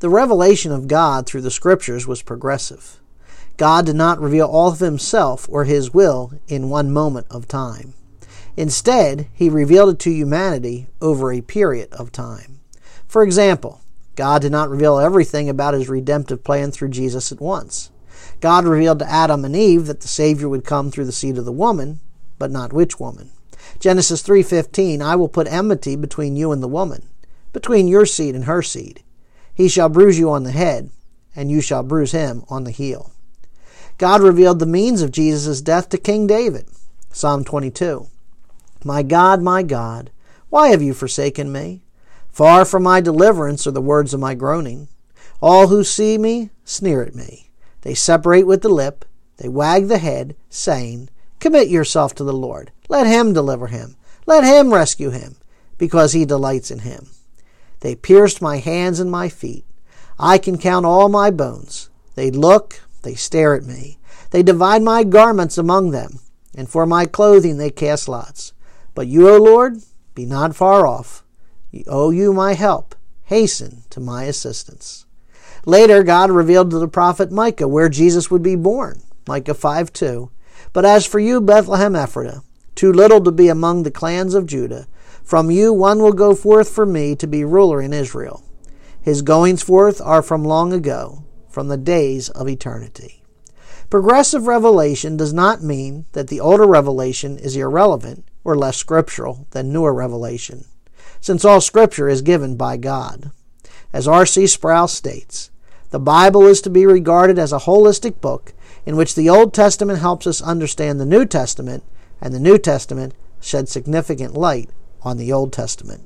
The revelation of God through the Scriptures was progressive. God did not reveal all of himself or his will in one moment of time. Instead, he revealed it to humanity over a period of time. For example, God did not reveal everything about his redemptive plan through Jesus at once. God revealed to Adam and Eve that the Savior would come through the seed of the woman, but not which woman. Genesis 3:15 I will put enmity between you and the woman, between your seed and her seed. He shall bruise you on the head, and you shall bruise him on the heel. God revealed the means of Jesus' death to King David. Psalm 22. My God, my God, why have you forsaken me? Far from my deliverance are the words of my groaning. All who see me sneer at me. They separate with the lip, they wag the head, saying, Commit yourself to the Lord. Let him deliver him. Let him rescue him, because he delights in him. They pierced my hands and my feet. I can count all my bones. They look, they stare at me. They divide my garments among them, and for my clothing they cast lots. But you, O Lord, be not far off. O you, my help, hasten to my assistance. Later, God revealed to the prophet Micah where Jesus would be born. Micah 5 2. But as for you, Bethlehem Ephratah, too little to be among the clans of Judah, from you one will go forth for me to be ruler in Israel. His goings forth are from long ago, from the days of eternity. Progressive revelation does not mean that the older revelation is irrelevant or less scriptural than newer revelation, since all scripture is given by God. As R.C. Sproul states, the Bible is to be regarded as a holistic book in which the Old Testament helps us understand the New Testament, and the New Testament sheds significant light on the Old Testament.